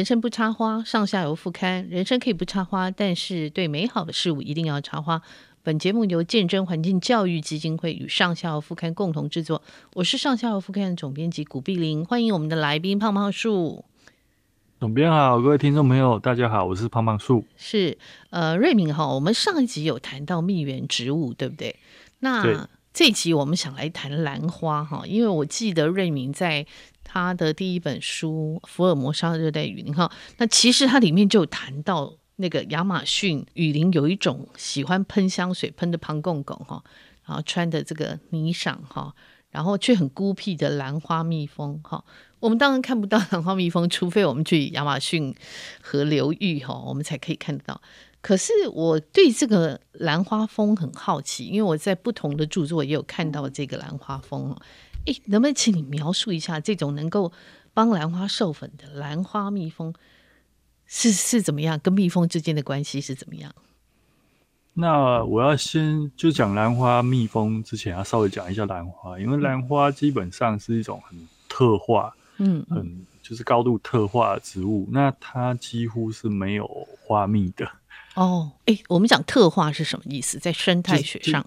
人生不插花，上下游副刊。人生可以不插花，但是对美好的事物一定要插花。本节目由见证环境教育基金会与上下游副刊共同制作。我是上下游副刊的总编辑古碧玲，欢迎我们的来宾胖胖树。总编好，各位听众朋友，大家好，我是胖胖树。是呃，瑞敏哈，我们上一集有谈到蜜源植物，对不对？那这一集我们想来谈兰花哈，因为我记得瑞敏在他的第一本书《福尔摩沙热带雨林》哈，那其实它里面就有谈到。那个亚马逊雨林有一种喜欢喷香水喷的胖公公哈，然后穿的这个霓裳哈，然后却很孤僻的兰花蜜蜂哈。我们当然看不到兰花蜜蜂，除非我们去亚马逊河流域哈，我们才可以看得到。可是我对这个兰花蜂很好奇，因为我在不同的著作也有看到这个兰花蜂。诶，能不能请你描述一下这种能够帮兰花授粉的兰花蜜蜂？是是怎么样？跟蜜蜂之间的关系是怎么样？那我要先就讲兰花蜜蜂之前，要稍微讲一下兰花，因为兰花基本上是一种很特化，嗯，很就是高度特化的植物。那它几乎是没有花蜜的。哦，哎、欸，我们讲特化是什么意思？在生态学上，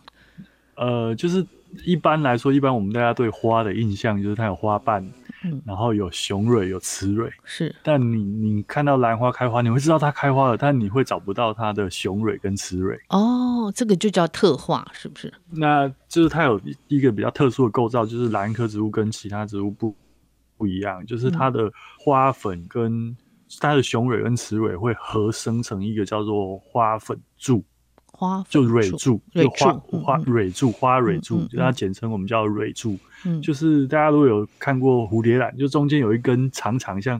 呃，就是一般来说，一般我们大家对花的印象就是它有花瓣。嗯，然后有雄蕊，有雌蕊，是。但你你看到兰花开花，你会知道它开花了，但你会找不到它的雄蕊跟雌蕊。哦，这个就叫特化，是不是？那就是它有一个比较特殊的构造，就是兰科植物跟其他植物不不一样，就是它的花粉跟它的雄蕊跟雌蕊会合生成一个叫做花粉柱。花就蕊柱，就花花蕊柱，花蕊柱，就它简称我们叫蕊柱。嗯，就是大家如果有看过蝴蝶兰，就中间有一根长长像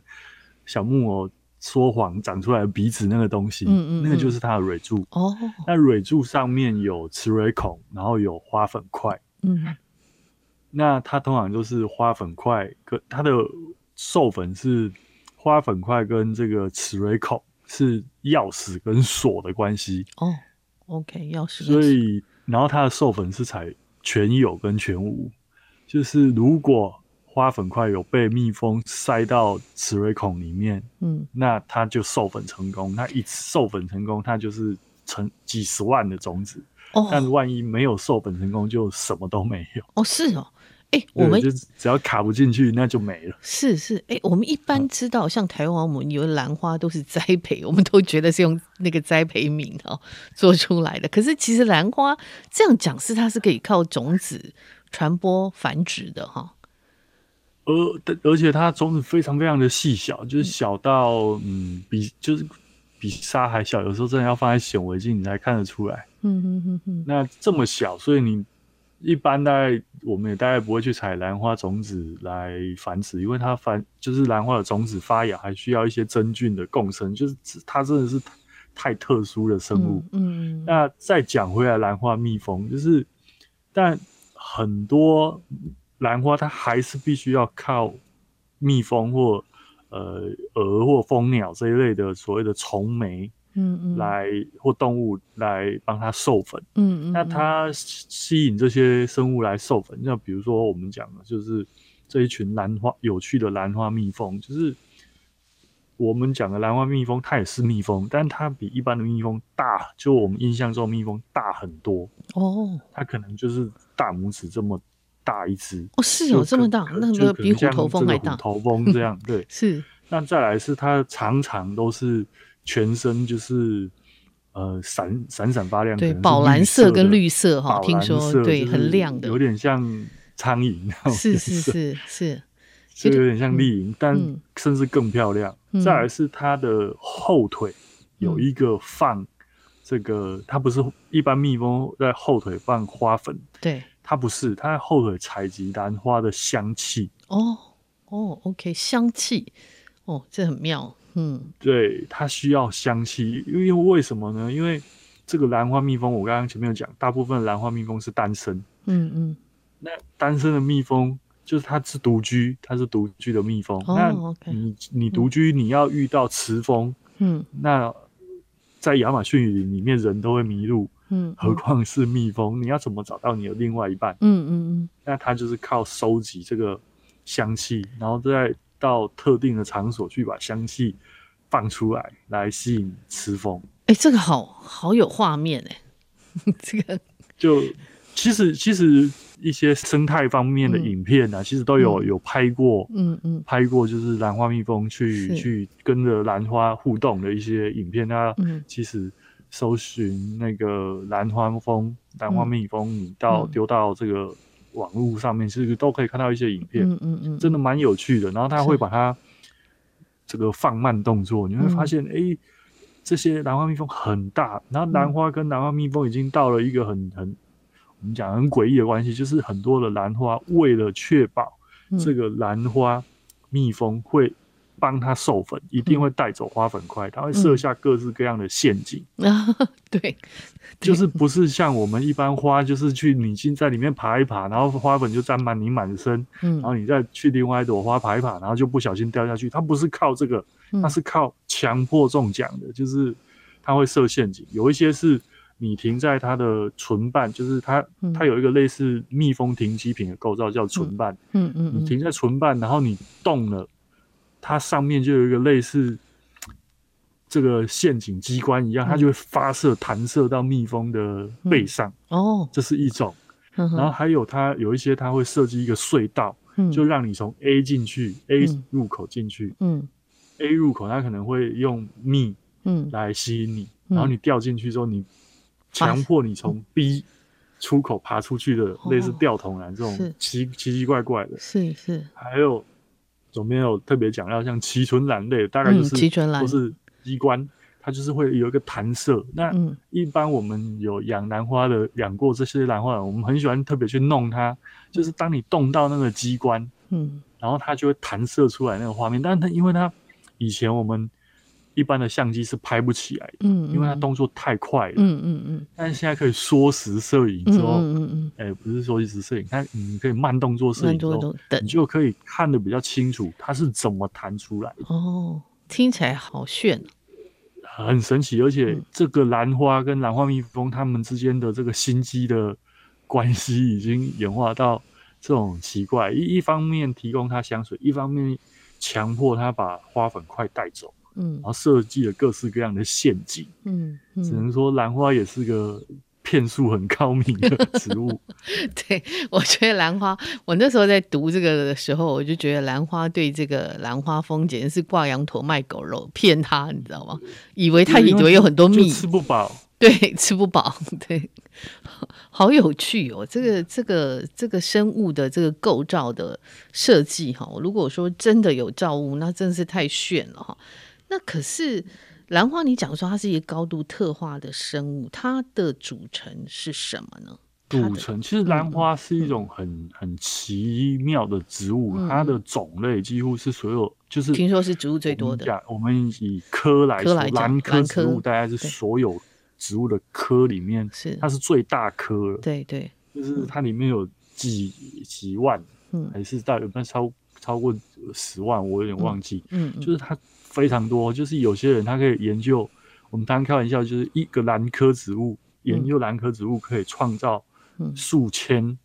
小木偶说谎长出来的鼻子那个东西，嗯嗯，嗯，那个就是它的蕊柱。哦，那蕊柱上面有雌蕊孔，然后有花粉块。嗯，那它通常就是花粉块跟它的授粉是花粉块跟这个雌蕊孔是钥匙跟锁的关系。哦。OK，要是。所以，然后它的授粉是采全有跟全无，就是如果花粉块有被蜜蜂塞到雌蕊孔里面，嗯，那它就授粉成功。它一次授粉成功，它就是成几十万的种子。哦，但万一没有授粉成功，就什么都没有。哦，是哦。哎、欸，我们就只要卡不进去，那就没了。是是，哎、欸，我们一般知道，像台湾我们以为兰花都是栽培，我们都觉得是用那个栽培皿哦做出来的。可是其实兰花这样讲是它是可以靠种子传播繁殖的哈。而而且它种子非常非常的细小，就是小到嗯，嗯比就是比沙还小，有时候真的要放在显微镜你才看得出来。嗯哼哼哼。那这么小，所以你。一般大概我们也大概不会去采兰花种子来繁殖，因为它繁就是兰花的种子发芽还需要一些真菌的共生，就是它真的是太特殊的生物。嗯，嗯，那再讲回来，兰花蜜蜂就是，但很多兰花它还是必须要靠蜜蜂或呃蛾或蜂鸟这一类的所谓的虫媒。嗯嗯，来或动物来帮它授粉，嗯嗯，那它吸引这些生物来授粉，那比如说我们讲的就是这一群兰花有趣的兰花蜜蜂，就是我们讲的兰花蜜蜂，它也是蜜蜂，但它比一般的蜜蜂大，就我们印象中蜜蜂大很多。哦，它可能就是大拇指这么大一只哦，是哦，这么大，那个比虎头蜂还大，虎头蜂这样对，是，那再来是它常常都是。全身就是呃闪闪闪发亮，对，宝蓝色跟绿色哈，听说对，很亮的，有点像苍蝇 是是是是，就有点像丽蝇，但甚至更漂亮。嗯、再来是它的后腿有一个放这个，嗯、它不是一般蜜蜂在后腿放花粉，对，它不是，它在后腿采集兰花的香气。哦哦，OK，香气，哦，这很妙。嗯，对，它需要香气，因为为什么呢？因为这个兰花蜜蜂，我刚刚前面有讲，大部分兰花蜜蜂是单身。嗯嗯，那单身的蜜蜂就是它是独居，它是独居的蜜蜂。哦、那你 okay, 你独居，你要遇到雌蜂，嗯，那在亚马逊雨林里面人都会迷路，嗯，何况是蜜蜂，你要怎么找到你的另外一半？嗯嗯嗯，那它就是靠收集这个香气，然后再。到特定的场所去把香气放出来，来吸引雌蜂。哎、欸，这个好好有画面哎，这个。就其实其实一些生态方面的影片呢、啊，嗯、其实都有有拍过，嗯嗯，嗯拍过就是兰花蜜蜂去去跟着兰花互动的一些影片。那其实搜寻那个兰花蜂、兰花蜜蜂，你到丢到这个网络上面，其实都可以看到一些影片，嗯嗯嗯，真的蛮有趣的。然后他会把它这个放慢动作，你会发现，哎、欸。这些兰花蜜蜂很大，然后兰花跟兰花蜜蜂已经到了一个很很我们讲很诡异的关系，就是很多的兰花为了确保这个兰花蜜蜂会帮它授粉，一定会带走花粉块，它会设下各式各样的陷阱。啊对，就是不是像我们一般花，就是去你先在里面爬一爬，然后花粉就沾满你满身，然后你再去另外一朵花爬一爬，然后就不小心掉下去。它不是靠这个。它是靠强迫中奖的，就是它会设陷阱。有一些是你停在它的唇瓣，就是它它有一个类似蜜蜂停机坪的构造，叫唇瓣。嗯嗯，你停在唇瓣，然后你动了，它上面就有一个类似这个陷阱机关一样，它就会发射弹射到蜜蜂的背上。哦，这是一种。然后还有它有一些，它会设计一个隧道，就让你从 A 进去，A 入口进去。嗯。A 入口，它可能会用蜜，嗯，来吸引你，嗯、然后你掉进去之后，你强迫你从 B 出口爬出去的，类似吊桶篮这种奇奇奇怪怪的，是是。还有左边有特别讲到像脐唇兰类，大概就是都是机关，它就是会有一个弹射。那一般我们有养兰花的，养过这些兰花，我们很喜欢特别去弄它，就是当你动到那个机关，嗯，然后它就会弹射出来那个画面，但是它因为它以前我们一般的相机是拍不起来的，嗯，因为它动作太快了，嗯嗯嗯。但是现在可以缩时摄影之后，嗯嗯哎，不是缩时摄影，它你可以慢动作摄影之后，你就可以看得比较清楚，它是怎么弹出来的。哦，听起来好炫，很神奇。而且这个兰花跟兰花蜜蜂它们之间的这个心机的关系，已经演化到这种奇怪。一一方面提供它香水，一方面。强迫它把花粉块带走，嗯，然后设计了各式各样的陷阱，嗯，嗯，只能说兰花也是个骗术很高明的 植物。对，我觉得兰花，我那时候在读这个的时候，我就觉得兰花对这个兰花蜂简直是挂羊头卖狗肉，骗他，你知道吗？以为他以为有很多蜜，吃不饱。对，吃不饱，对，好有趣哦！这个、这个、这个生物的这个构造的设计，哈，如果说真的有造物，那真是太炫了哈。那可是兰花，你讲说它是一个高度特化的生物，它的组成是什么呢？组成其实兰花是一种很、嗯、很奇妙的植物，嗯、它的种类几乎是所有，就是听说是植物最多的。我们以科来说，兰科植物大概是所有。植物的科里面，是它是最大科，对对，就是它里面有几几万，嗯，还是大有没有超超过十万，我有点忘记，嗯，就是它非常多，就是有些人他可以研究，我们当开玩笑，就是一个兰科植物研究兰科植物可以创造数千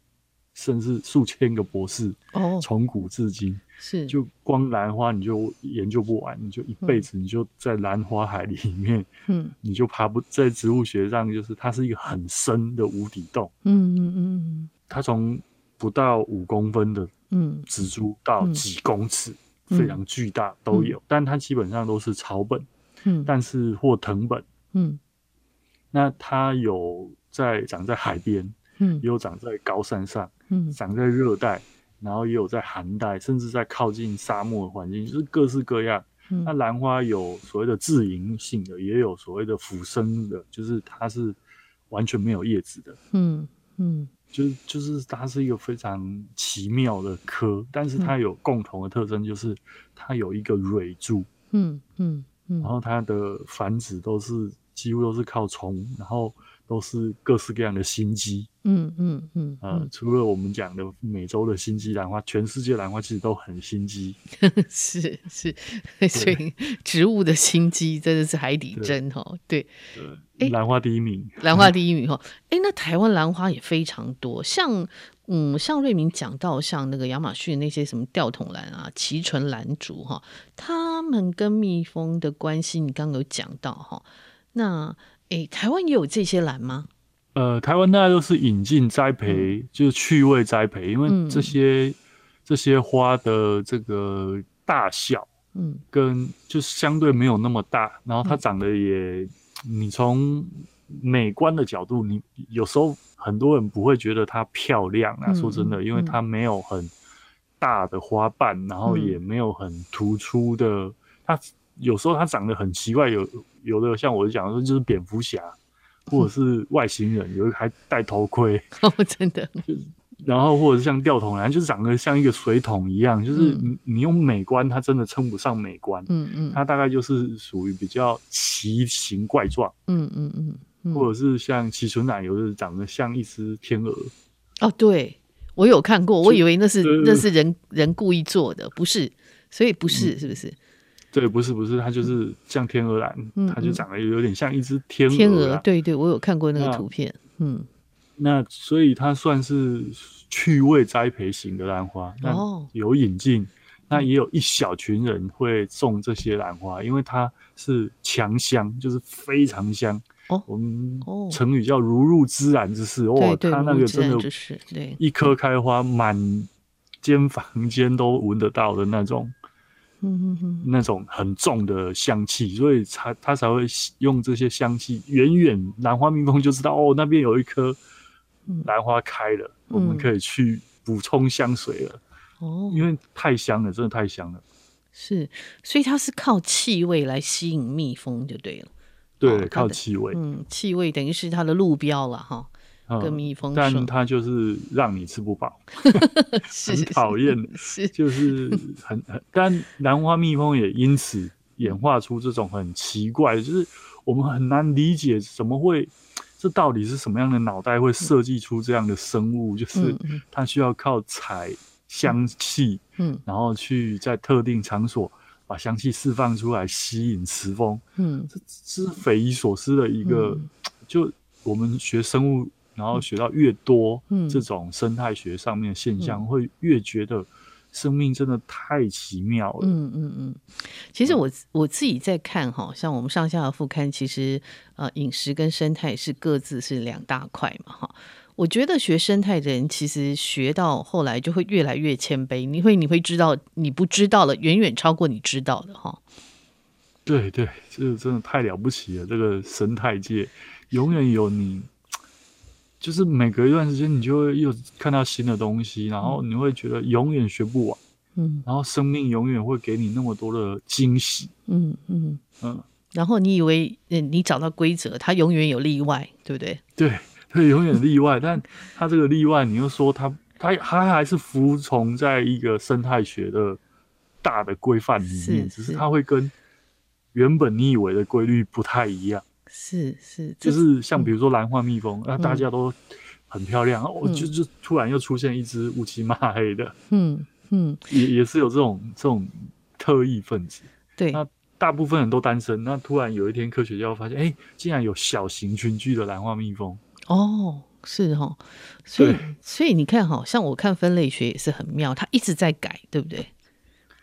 甚至数千个博士，哦，从古至今。是，就光兰花你就研究不完，你就一辈子你就在兰花海里面，嗯，你就爬不在植物学上，就是它是一个很深的无底洞，嗯嗯嗯，它从不到五公分的嗯。植株到几公尺，非常巨大都有，但它基本上都是草本，嗯，但是或藤本，嗯，那它有在长在海边，嗯，也有长在高山上，嗯，长在热带。然后也有在寒带，甚至在靠近沙漠的环境，就是各式各样。嗯、那兰花有所谓的自营性的，也有所谓的腐生的，就是它是完全没有叶子的。嗯就是就是它是一个非常奇妙的科，但是它有共同的特征，就是它有一个蕊柱。嗯嗯然后它的繁殖都是几乎都是靠虫，然后都是各式各样的心机。嗯嗯嗯。呃，除了我们讲的美洲的心机兰花，全世界兰花其实都很心机。是是，所以植物的心机真的是海底针哦。对对，兰花第一名，兰花第一名哈。哎，那台湾兰花也非常多，像。嗯，像瑞明讲到，像那个亚马逊那些什么吊桶兰啊、奇唇兰竹哈，他们跟蜜蜂的关系，你刚刚有讲到哈。那诶，台湾也有这些兰吗？呃，台湾大家都是引进栽培，嗯、就是趣味栽培，因为这些、嗯、这些花的这个大小，嗯，跟就是相对没有那么大，然后它长得也，嗯、你从美观的角度，你有时候。很多人不会觉得它漂亮啊，嗯、说真的，因为它没有很大的花瓣，嗯、然后也没有很突出的。嗯、它有时候它长得很奇怪，有有的像我讲的说就是蝙蝠侠，或者是外星人，有的还戴头盔，哦，真的。然后或者是像吊桶兰，就是长得像一个水桶一样，就是你你用美观，它真的称不上美观。嗯嗯，它大概就是属于比较奇形怪状。嗯嗯嗯。或者是像奇唇兰，有的长得像一只天鹅。哦，对，我有看过，我以为那是那是人人故意做的，不是，所以不是，是不是？对，不是，不是，它就是像天鹅兰，它就长得有点像一只天鹅。天鹅，对对，我有看过那个图片。嗯，那所以它算是趣味栽培型的兰花，那，有引进，那也有一小群人会种这些兰花，因为它是强香，就是非常香。哦，我们成语叫如入芝兰之室哇，它那个真的，对，一棵开花，满间房间都闻得到的那种，嗯嗯嗯，那种很重的香气，所以才它才会用这些香气，远远兰花蜜蜂就知道哦，那边有一颗兰花开了，我们可以去补充香水了。哦，因为太香了，真的太香了。是，所以它是靠气味来吸引蜜蜂就对了。对，靠气味。嗯，气味等于是它的路标了哈。跟蜜蜂，但它就是让你吃不饱，很讨厌。是，就是很很。但兰花蜜蜂也因此演化出这种很奇怪，就是我们很难理解怎么会，这到底是什么样的脑袋会设计出这样的生物？就是它需要靠采香气，嗯，然后去在特定场所。把香气释放出来，吸引雌蜂。嗯，这是匪夷所思的一个。嗯、就我们学生物，然后学到越多，嗯，这种生态学上面的现象，嗯、会越觉得生命真的太奇妙了。嗯嗯嗯。其实我我自己在看哈，像我们上下的副刊，其实呃，饮食跟生态是各自是两大块嘛，哈。我觉得学生态的人，其实学到后来就会越来越谦卑。你会你会知道你不知道了，远远超过你知道的哈。对对，这个真的太了不起了。这个生态界永远有你，就是每隔一段时间你就会又看到新的东西，然后你会觉得永远学不完。嗯，然后生命永远会给你那么多的惊喜。嗯嗯嗯。然后你以为你找到规则，它永远有例外，对不对？对。它永远例外，但它这个例外，你又说它，它它还是服从在一个生态学的大的规范里面，是是只是它会跟原本你以为的规律不太一样。是是，就是像比如说兰花蜜蜂，那、嗯、大家都很漂亮，我、嗯、就就突然又出现一只乌漆嘛黑的，嗯嗯，也也是有这种这种特异分子。对，那大部分人都单身，那突然有一天科学家发现，哎、欸，竟然有小型群居的兰花蜜蜂。哦，是哈，所以所以你看哈，像我看分类学也是很妙，它一直在改，对不对？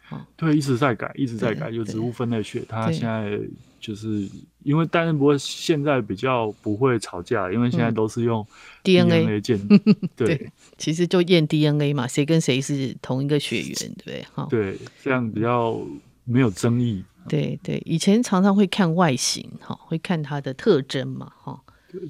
哦，对，一直在改，一直在改。就植物分类学，它现在就是因为，但是不过现在比较不会吵架，因为现在都是用 DNA 鉴，对，对，其实就验 DNA 嘛，谁跟谁是同一个血缘，对不对？哈，对，这样比较没有争议。对对，以前常常会看外形，哈，会看它的特征嘛，哈。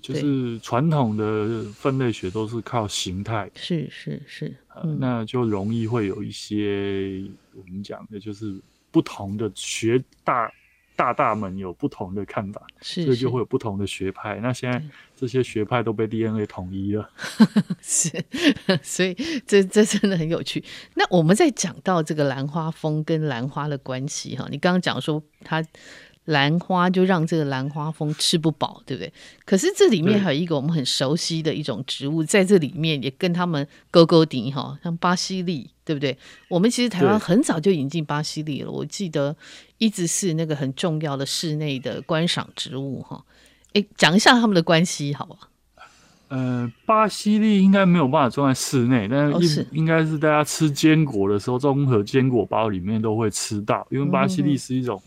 就是传统的分类学都是靠形态，是是是，呃，那就容易会有一些我们讲的，就是不同的学大大大们有不同的看法，是是，所以就会有不同的学派。那现在这些学派都被 DNA 统一了，是，所以这这真的很有趣。那我们在讲到这个兰花蜂跟兰花的关系哈，你刚刚讲说它。兰花就让这个兰花蜂吃不饱，对不对？可是这里面还有一个我们很熟悉的一种植物，在这里面也跟他们勾勾顶哈，像巴西利，对不对？我们其实台湾很早就引进巴西利了，我记得一直是那个很重要的室内的观赏植物哈。哎，讲一下他们的关系好吧？呃，巴西利应该没有办法种在室内，但是应应该是大家吃坚果的时候，综合坚果包里面都会吃到，因为巴西利是一种。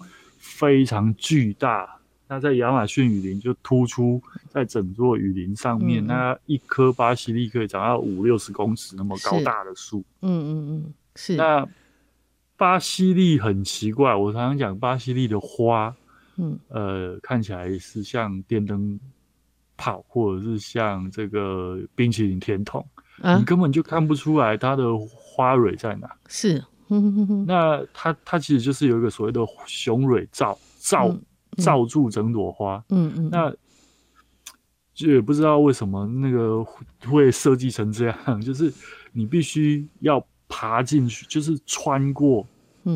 非常巨大，那在亚马逊雨林就突出在整座雨林上面，嗯、那一棵巴西利可以长到五六十公尺那么高大的树。嗯嗯嗯，是。那巴西利很奇怪，我常常讲巴西利的花，嗯呃，看起来是像电灯泡，或者是像这个冰淇淋甜筒，啊、你根本就看不出来它的花蕊在哪。是。那它它其实就是有一个所谓的雄蕊罩罩罩住整朵花，嗯嗯，那就也不知道为什么那个会设计成这样，就是你必须要爬进去，就是穿过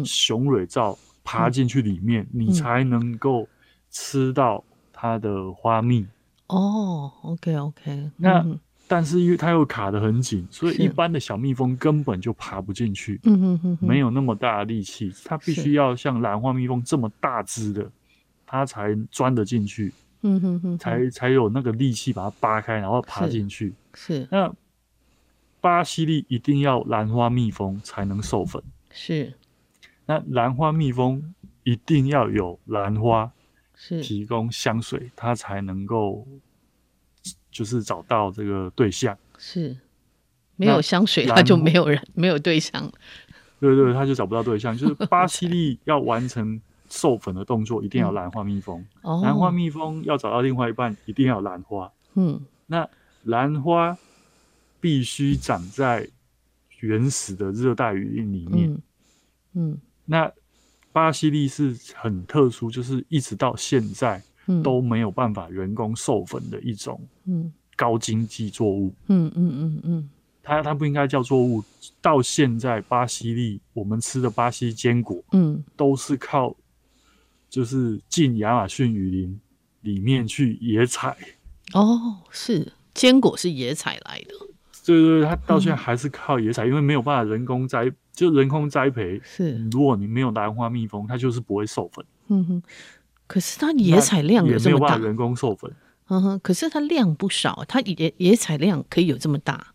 雄蕊罩爬进去里面，你才能够吃到它的花蜜。哦，OK OK，那。但是因为它又卡得很紧，所以一般的小蜜蜂根本就爬不进去。嗯哼哼，没有那么大的力气，它必须要像兰花蜜蜂这么大只的，它才钻得进去。嗯哼哼，才才有那个力气把它扒开，然后爬进去。是，是那巴西利一定要兰花蜜蜂才能授粉。是，那兰花蜜蜂一定要有兰花是提供香水，它才能够。就是找到这个对象，是没有香水，他就没有人，没有对象。对对，他就找不到对象。就是 巴西利要完成授粉的动作，一定要兰花蜜蜂。兰、嗯、花蜜蜂要找到另外一半，一定要兰花。嗯，那兰花必须长在原始的热带雨林里面。嗯，嗯，那巴西利是很特殊，就是一直到现在。都没有办法人工授粉的一种高经济作物。嗯嗯嗯嗯，它它不应该叫作物。到现在，巴西利我们吃的巴西坚果，嗯，都是靠就是进亚马逊雨林里面去野采。哦，是坚果是野采来的。对对对，它到现在还是靠野采，因为没有办法人工栽，就人工栽培。是，如果你没有兰花蜜蜂，它就是不会授粉。嗯哼。可是它野采量有这么大，人工授粉。嗯哼，可是它量不少，它野野采量可以有这么大。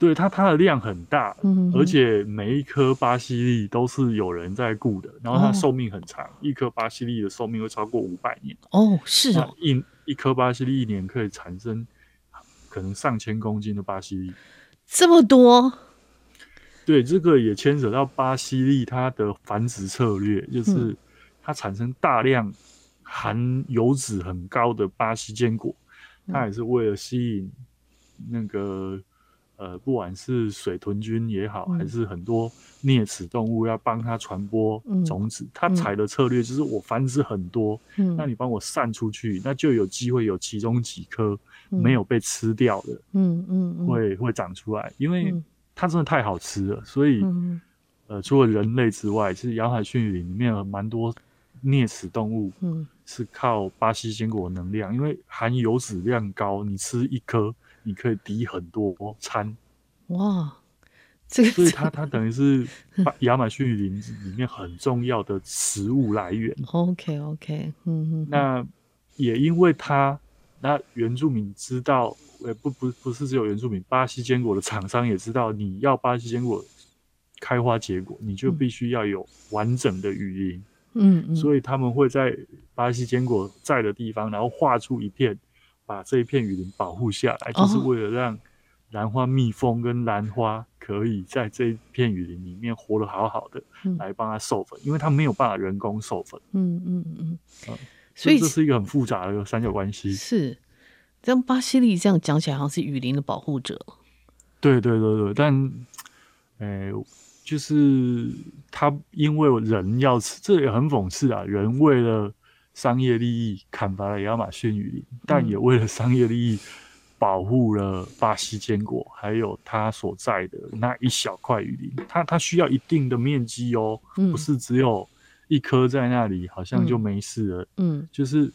对它，它的量很大，嗯，而且每一颗巴西利都是有人在顾的，然后它寿命很长，哦、一颗巴西利的寿命会超过五百年。哦，是哦，一一颗巴西利一年可以产生可能上千公斤的巴西利，这么多。对，这个也牵扯到巴西利它的繁殖策略，就是它产生大量。含油脂很高的巴西坚果，它也是为了吸引那个呃，不管是水豚菌也好，嗯、还是很多啮齿动物要帮它传播种子，它采的策略就是我繁殖很多，嗯、那你帮我散出去，那就有机会有其中几颗没有被吃掉的，嗯嗯，嗯。会会长出来，因为它真的太好吃了，所以呃，除了人类之外，其实亚马逊里面有蛮多啮齿动物，嗯。是靠巴西坚果能量，因为含油脂量高，你吃一颗，你可以抵很多餐。哇，这个，所以它它等于是 亚马逊雨林里面很重要的食物来源。OK OK，嗯嗯。那也因为它，那原住民知道，呃，不不不是只有原住民，巴西坚果的厂商也知道，你要巴西坚果开花结果，你就必须要有完整的雨林。嗯，嗯，所以他们会在巴西坚果在的地方，然后画出一片，把这一片雨林保护下来，就是为了让兰花蜜蜂跟兰花可以在这一片雨林里面活得好好的，来帮它授粉，因为它没有办法人工授粉。嗯嗯嗯，所以这是一个很复杂的三角关系。是，这样巴西利这样讲起来，好像是雨林的保护者。对对对对，但，欸就是他因为人要吃，这也很讽刺啊！人为了商业利益砍伐了亚马逊雨林，但也为了商业利益保护了巴西坚果，还有他所在的那一小块雨林。它它需要一定的面积哦，不是只有一颗在那里，好像就没事了。嗯，就是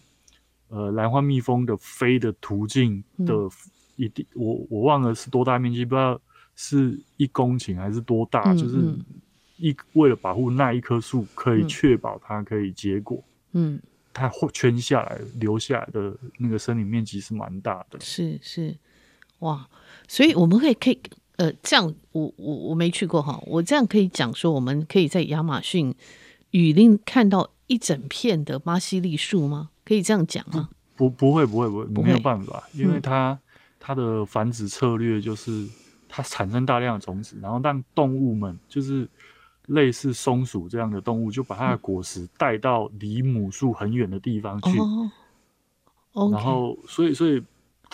呃，兰花蜜蜂的飞的途径的一定，嗯、我我忘了是多大面积，不知道是一公顷还是多大，嗯、就是一为了保护那一棵树，可以确保它可以结果。嗯，它圈下来留下来的那个森林面积是蛮大的。是是，哇，所以我们可以可以。呃，这样我我我没去过哈，我这样可以讲说，我们可以在亚马逊雨林看到一整片的巴西栗树吗？可以这样讲吗？不，不会，不会，不会，没有办法，因为它、嗯、它的繁殖策略就是它产生大量的种子，然后让动物们就是类似松鼠这样的动物，就把它的果实带到离母树很远的地方去，哦 okay、然后所以所以。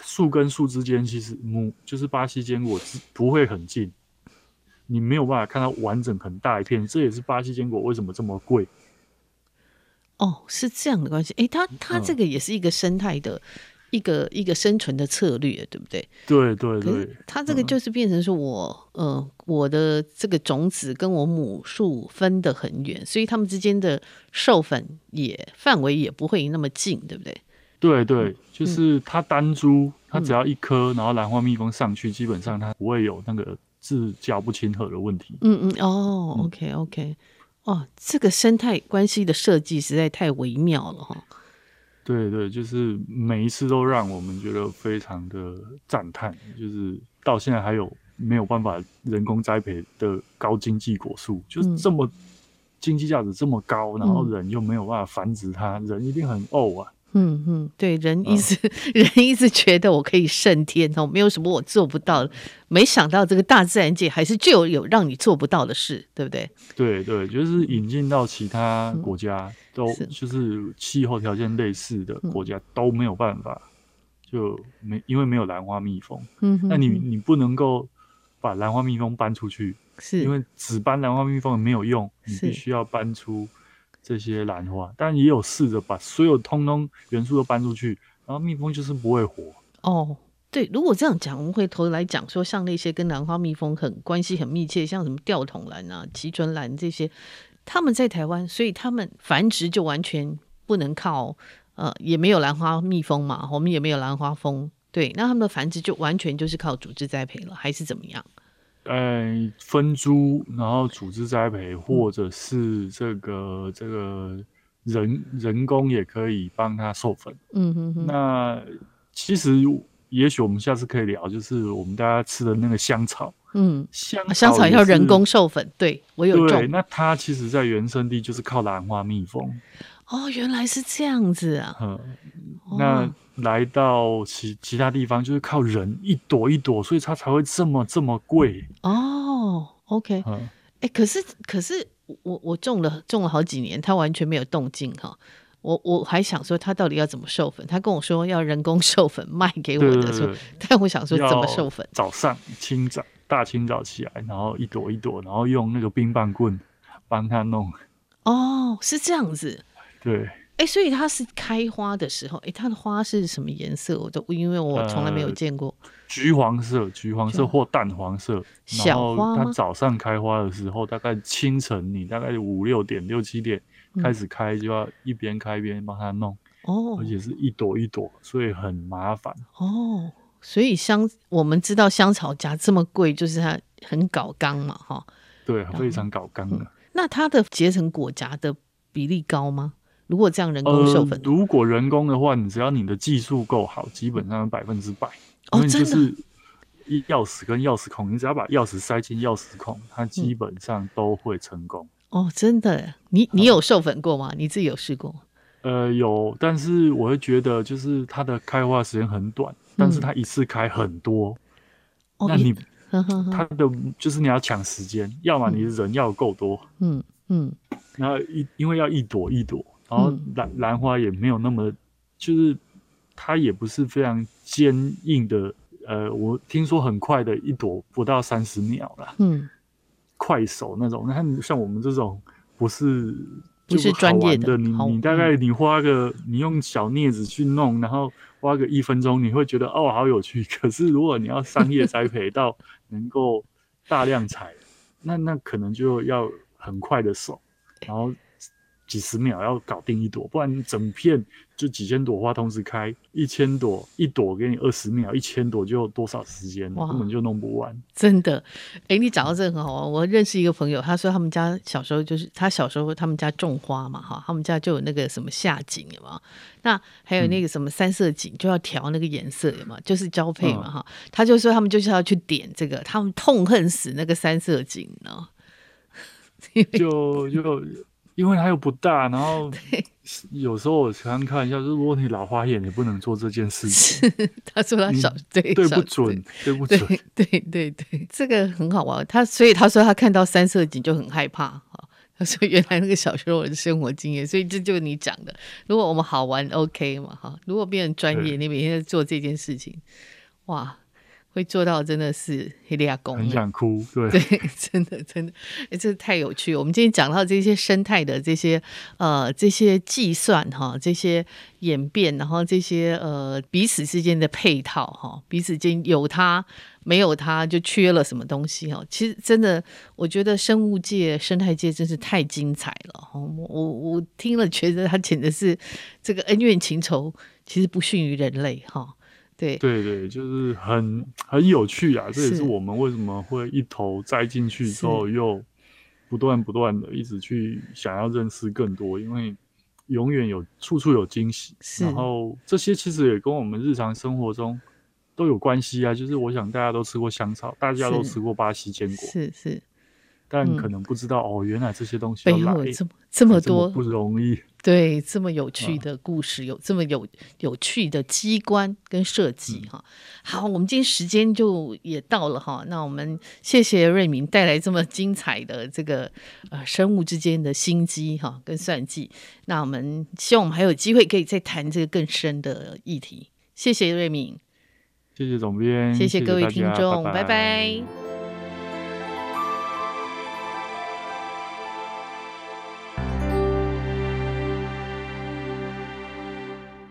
树跟树之间其实母就是巴西坚果不会很近，你没有办法看到完整很大一片，这也是巴西坚果为什么这么贵。哦，是这样的关系。哎，它它这个也是一个生态的一个、嗯、一个生存的策略，对不对？对对对。它这个就是变成说我，呃，我的这个种子跟我母树分得很远，所以它们之间的授粉也范围也不会那么近，对不对？对对，就是它单株，它只要一颗，然后兰花蜜蜂上去，基本上它不会有那个自交不亲和的问题。嗯嗯，哦，OK OK，哦，这个生态关系的设计实在太微妙了哈。对对，就是每一次都让我们觉得非常的赞叹，就是到现在还有没有办法人工栽培的高经济果树，就是这么经济价值这么高，然后人又没有办法繁殖它，人一定很呕啊。嗯嗯，对，人一直、哦、人一直觉得我可以胜天哦，没有什么我做不到的。没想到这个大自然界还是就有让你做不到的事，对不对？对对，就是引进到其他国家、嗯、都就是气候条件类似的国家都没有办法，就没因为没有兰花蜜蜂。嗯，那你你不能够把兰花蜜蜂搬出去，是因为只搬兰花蜜蜂也没有用，你必须要搬出。这些兰花，但也有试着把所有通通元素都搬出去，然后蜜蜂就是不会活。哦，对，如果这样讲，我们回头来讲说，像那些跟兰花蜜蜂很关系很密切，像什么吊桶兰啊、奇春兰这些，他们在台湾，所以他们繁殖就完全不能靠，呃，也没有兰花蜜蜂嘛，我们也没有兰花蜂，对，那他们的繁殖就完全就是靠组织栽培了，还是怎么样？呃，分株，然后组织栽培，或者是这个这个人人工也可以帮它授粉。嗯哼哼。那其实也许我们下次可以聊，就是我们大家吃的那个香草。嗯，香草香草要人工授粉，对我有种。对，那它其实在原生地就是靠兰花蜜蜂。哦，原来是这样子啊。嗯，那。哦来到其其他地方就是靠人一朵一朵，所以它才会这么这么贵哦。OK，哎、嗯欸，可是可是我我种了种了好几年，它完全没有动静哈。我我还想说它到底要怎么授粉，他跟我说要人工授粉卖给我的时候，但我想说怎么授粉？早上清早大清早起来，然后一朵一朵，然后用那个冰棒棍帮他弄。哦，是这样子。对。哎、欸，所以它是开花的时候，哎、欸，它的花是什么颜色？我都因为我从来没有见过。呃、橘黄色、橘黄色或淡黄色。小花。它早上开花的时候，大概清晨，你大概五六点、六七点开始开，就要一边开一边帮它弄。哦、嗯。而且是一朵一朵，所以很麻烦。哦。所以香，我们知道香草荚这么贵，就是它很搞刚嘛，哈。对，非常搞刚的、嗯。那它的结成果荚的比例高吗？如果这样人工授粉、呃，如果人工的话，你只要你的技术够好，基本上百分之百。哦，真的。就是钥匙跟钥匙孔，你只要把钥匙塞进钥匙孔，它基本上都会成功。哦，真的？你你有授粉过吗？你自己有试过？呃，有，但是我会觉得，就是它的开花时间很短，但是它一次开很多。嗯、那你，哦、它的就是你要抢时间，要么你的人要够多。嗯嗯。然后一因为要一朵一朵。然后兰兰花也没有那么，就是它也不是非常坚硬的。呃，我听说很快的一朵不到三十秒了，嗯，快手那种。那像我们这种不是不是专业的，你你大概你花个你用小镊子去弄，然后花个一分钟，你会觉得哦好有趣。可是如果你要商业栽培到能够大量采，那那可能就要很快的手，然后。几十秒要搞定一朵，不然整片就几千朵花同时开，一千朵一朵给你二十秒，一千朵就多少时间，根本就弄不完。真的，哎、欸，你讲到这个很好啊！我认识一个朋友，他说他们家小时候就是他小时候他们家种花嘛，哈，他们家就有那个什么夏景嘛，那还有那个什么三色堇，就要调那个颜色嘛，就是交配嘛，哈、嗯。他就说他们就是要去点这个，他们痛恨死那个三色堇呢，就就。因为它又不大，然后 有时候我常常看一下，就是如果你老花眼，你不能做这件事情。他说他小对对不准，对不准，对对对对，这个很好玩。他所以他说他看到三色堇就很害怕哈。他说原来那个小时候我的生活经验，所以这就是你讲的。如果我们好玩，OK 嘛哈。如果变成专业，你每天在做这件事情，哇。会做到真的是黑利亚公，很想哭，对 对，真的真的，哎，这太有趣。我们今天讲到这些生态的这些呃这些计算哈，这些演变，然后这些呃彼此之间的配套哈，彼此间有它没有它就缺了什么东西哈。其实真的，我觉得生物界、生态界真是太精彩了哈。我我我听了觉得它简直是这个恩怨情仇，其实不逊于人类哈。对对对，就是很很有趣啊！这也是我们为什么会一头栽进去之后，又不断不断的一直去想要认识更多，因为永远有处处有惊喜。然后这些其实也跟我们日常生活中都有关系啊！就是我想大家都吃过香草，大家都吃过巴西坚果，是是。但可能不知道、嗯、哦，原来这些东西背后这么这么多么不容易。对，这么有趣的故事，啊、有这么有有趣的机关跟设计哈、嗯。好，我们今天时间就也到了哈。那我们谢谢瑞敏带来这么精彩的这个呃生物之间的心机哈跟算计。那我们希望我们还有机会可以再谈这个更深的议题。谢谢瑞敏，谢谢总编，谢谢各位听众，拜拜。拜拜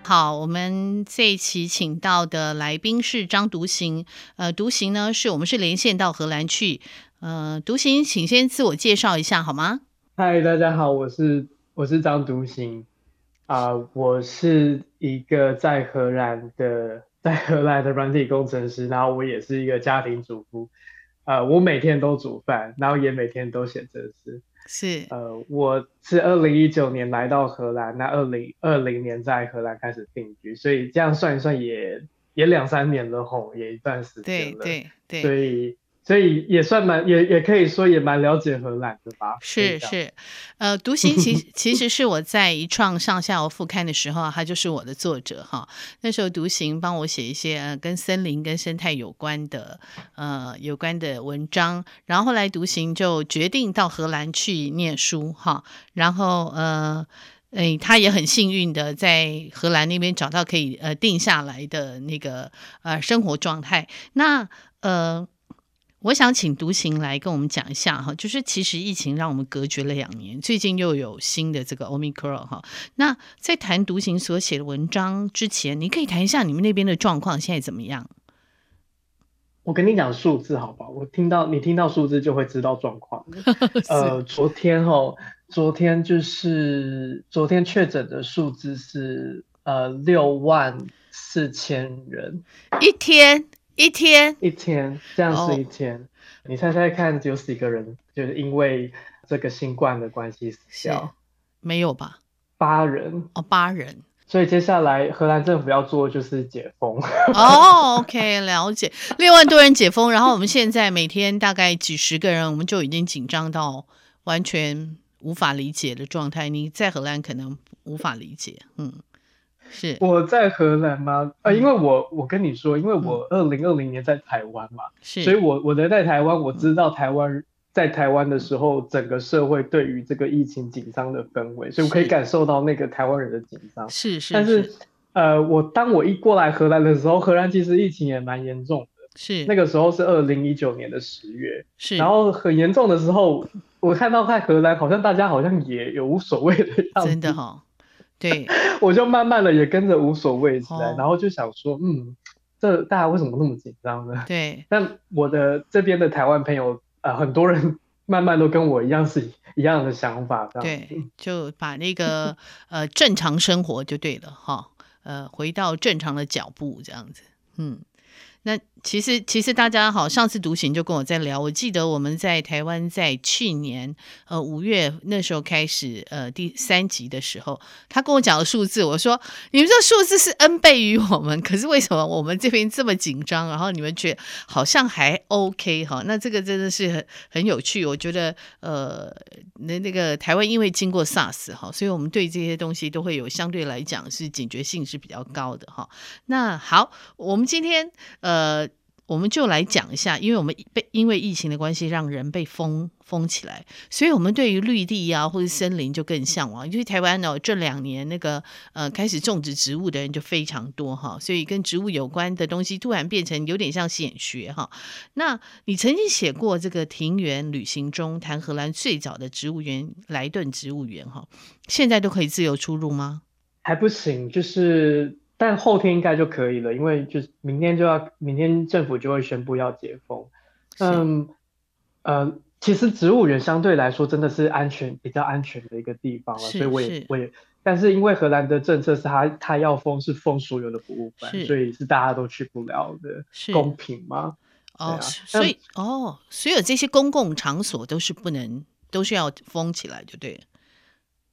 好，我们这一期请到的来宾是张独行。呃，独行呢是我们是连线到荷兰去。呃，独行，请先自我介绍一下好吗？嗨，大家好，我是我是张独行。啊、我是一个在荷兰的在荷兰的软体工程师，然后我也是一个家庭主妇。呃，我每天都煮饭，然后也每天都写程式。是，呃，我是二零一九年来到荷兰，那二零二零年在荷兰开始定居，所以这样算一算也也两三年了吼，也一段时间了。对对对，所以。所以也算蛮也也可以说也蛮了解荷兰的吧？是是，呃，独行其其实是我在一创上下游副刊的时候，他就是我的作者哈。那时候独行帮我写一些呃跟森林跟生态有关的呃有关的文章，然后后来独行就决定到荷兰去念书哈。然后呃哎，他也很幸运的在荷兰那边找到可以呃定下来的那个呃生活状态。那呃。我想请独行来跟我们讲一下哈，就是其实疫情让我们隔绝了两年，最近又有新的这个 Omicron 哈。那在谈独行所写的文章之前，你可以谈一下你们那边的状况现在怎么样？我跟你讲数字好吧，我听到你听到数字就会知道状况。呃，昨天哈，昨天就是昨天确诊的数字是呃六万四千人一天。一天一天，这样是一天。Oh. 你猜猜看，有几个人就是因为这个新冠的关系死掉？没有吧？八人哦，oh, 八人。所以接下来荷兰政府要做的就是解封。哦、oh,，OK，了解。六万多人解封，然后我们现在每天大概几十个人，我们就已经紧张到完全无法理解的状态。你在荷兰可能无法理解，嗯。是我在荷兰吗？呃，因为我我跟你说，因为我二零二零年在台湾嘛，是，所以我我在台湾，我知道台湾在台湾的时候，整个社会对于这个疫情紧张的氛围，所以我可以感受到那个台湾人的紧张。是是，但是呃，我当我一过来荷兰的时候，荷兰其实疫情也蛮严重的。是那个时候是二零一九年的十月，是，然后很严重的时候，我看到在荷兰好像大家好像也有无所谓的样子。真的哈、哦。对，我就慢慢的也跟着无所谓起来，哦，然后就想说，嗯，这大家为什么那么紧张呢？对，但我的这边的台湾朋友，呃，很多人慢慢都跟我一样是一样的想法，对，就把那个呃正常生活就对了哈，呃回到正常的脚步这样子，嗯。那其实其实大家好，上次独行就跟我在聊，我记得我们在台湾在去年呃五月那时候开始呃第三集的时候，他跟我讲的数字，我说你们这数字是 N 倍于我们，可是为什么我们这边这么紧张？然后你们觉好像还 OK 哈？那这个真的是很很有趣，我觉得呃那那个台湾因为经过 SARS 哈，所以我们对这些东西都会有相对来讲是警觉性是比较高的哈。那好，我们今天呃。呃，我们就来讲一下，因为我们被因为疫情的关系，让人被封封起来，所以我们对于绿地啊或者森林就更向往。因为台湾呢这两年那个呃开始种植植物的人就非常多哈，所以跟植物有关的东西突然变成有点像显学哈。那你曾经写过这个庭园旅行中谈荷兰最早的植物园莱顿植物园哈，现在都可以自由出入吗？还不行，就是。但后天应该就可以了，因为就是明天就要，明天政府就会宣布要解封。嗯，呃，其实植物园相对来说真的是安全，比较安全的一个地方了，所以我也我也，但是因为荷兰的政策是它它要封是封所有的博物馆，所以是大家都去不了的，公平吗？哦，啊、所以哦，所有这些公共场所都是不能，都是要封起来就对了。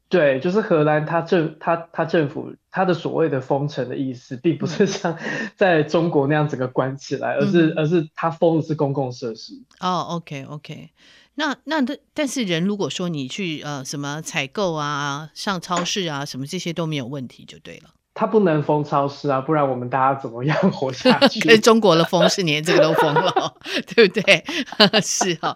对，就是荷兰，它政它它政府它的所谓的封城的意思，并不是像在中国那样整个关起来，嗯、而是而是它封的是公共设施。哦，OK OK，那那但但是人如果说你去呃什么采购啊、上超市啊什么这些都没有问题就对了。它不能封超市啊，不然我们大家怎么样活下 去？跟中国的封是连这个都封了，对不对？是哈，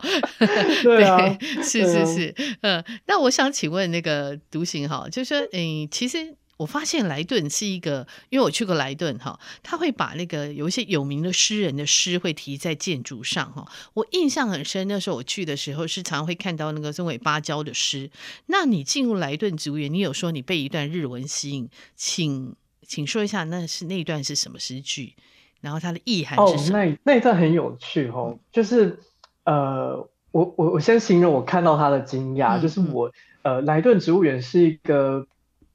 对啊，是是是，嗯，那我想请问那个独行哈，就是说，嗯，其实。我发现莱顿是一个，因为我去过莱顿哈，他会把那个有一些有名的诗人的诗会题在建筑上哈。我印象很深，那时候我去的时候是常会看到那个松尾芭蕉的诗。那你进入莱顿植物园，你有说你被一段日文吸引，请请说一下，那是那一段是什么诗句？然后它的意涵是什么？哦，那那一段很有趣哈，就是呃，我我我先形容我看到他的惊讶，嗯、就是我呃，莱顿植物园是一个。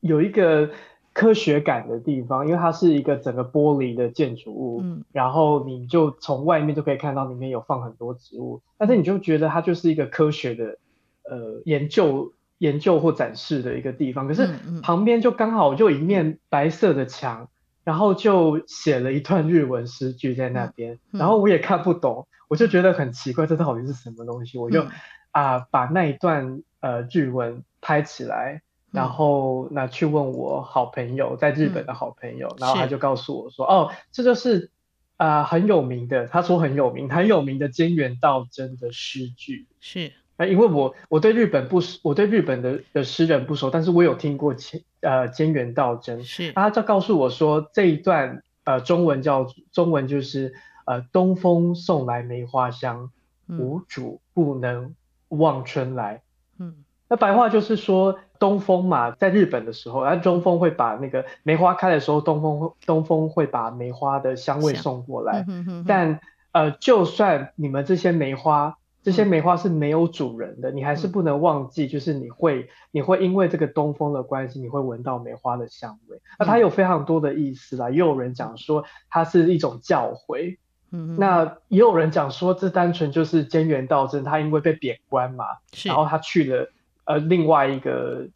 有一个科学感的地方，因为它是一个整个玻璃的建筑物，嗯，然后你就从外面就可以看到里面有放很多植物，但是你就觉得它就是一个科学的呃研究研究或展示的一个地方，可是旁边就刚好就一面白色的墙，然后就写了一段日文诗句在那边，然后我也看不懂，我就觉得很奇怪，这到底是什么东西？我就啊、呃、把那一段呃日文拍起来。然后那去问我好朋友在日本的好朋友，嗯、然后他就告诉我说：“哦，这就是啊、呃、很有名的，他说很有名，很有名的菅原道真的诗句。”是啊，因为我我对日本不熟，我对日本的的诗人不熟，但是我有听过菅呃菅原道真。是，他就告诉我说这一段呃中文叫中文就是呃东风送来梅花香，无主不能望春来。嗯，那白话就是说。东风嘛，在日本的时候，然后东风会把那个梅花开的时候，东风会东风会把梅花的香味送过来。嗯、但呃，就算你们这些梅花，这些梅花是没有主人的，嗯、你还是不能忘记，就是你会你会因为这个东风的关系，你会闻到梅花的香味。那它有非常多的意思啦，也有人讲说它是一种教诲。嗯，那也有人讲说这单纯就是菅原道真，他因为被贬官嘛，然后他去了。呃，另外一个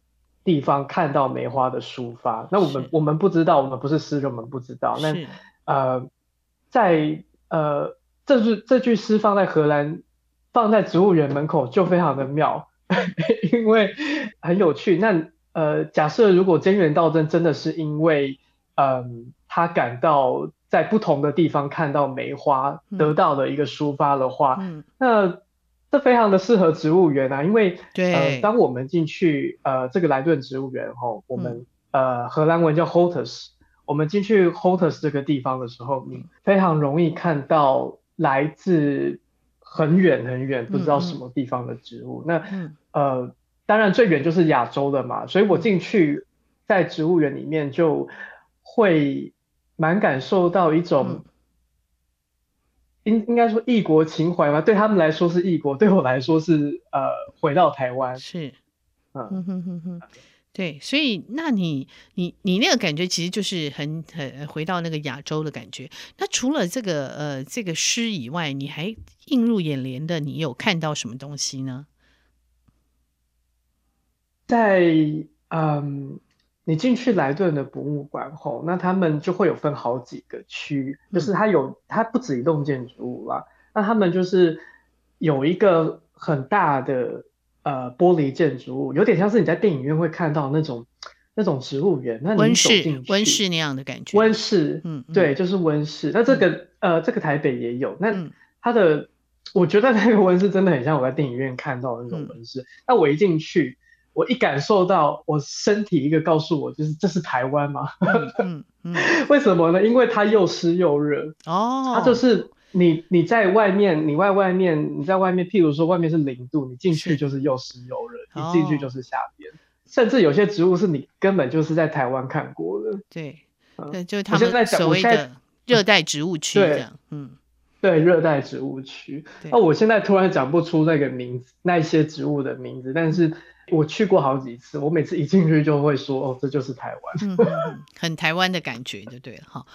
地方看到梅花的抒发，那我们我们不知道，我们不是诗人，我们不知道。那呃，在呃，这句这句诗放在荷兰，放在植物园门口就非常的妙，因为很有趣。那呃，假设如果菅原道真真的是因为嗯、呃，他感到在不同的地方看到梅花得到的一个抒发的话，嗯、那。这非常的适合植物园啊，因为对呃，当我们进去呃这个莱顿植物园后，我们、嗯、呃荷兰文叫 Holtes，我们进去 Holtes 这个地方的时候，你非常容易看到来自很远很远不知道什么地方的植物。嗯、那、嗯、呃当然最远就是亚洲的嘛，所以我进去在植物园里面就会蛮感受到一种。嗯应应该说异国情怀吧，对他们来说是异国，对我来说是呃回到台湾。是，嗯哼哼哼，对，所以那你你你那个感觉其实就是很很回到那个亚洲的感觉。那除了这个呃这个诗以外，你还映入眼帘的，你有看到什么东西呢？在嗯。你进去莱顿的博物馆后，那他们就会有分好几个区，就是它有它不止一栋建筑物啦，那他们就是有一个很大的呃玻璃建筑物，有点像是你在电影院会看到那种那种植物园，那你走进去，温室那样的感觉，温室，嗯，对，就是温室。那这个、嗯、呃，这个台北也有，那它的、嗯、我觉得那个温室真的很像我在电影院看到的那种温室。那、嗯、我一进去。我一感受到，我身体一个告诉我，就是这是台湾吗？嗯嗯、为什么呢？因为它又湿又热哦。它就是你你在外面，你外外面你在外面，譬如说外面是零度，你进去就是又湿又热，你进去就是夏天。甚至有些植物是你根本就是在台湾看过的。对，嗯、就他们所谓的热带植物区这样。嗯，对，热带植物区。那我现在突然讲不出那个名字，那些植物的名字，但是。我去过好几次，我每次一进去就会说：“哦，这就是台湾。”很台湾的感觉，就对了哈。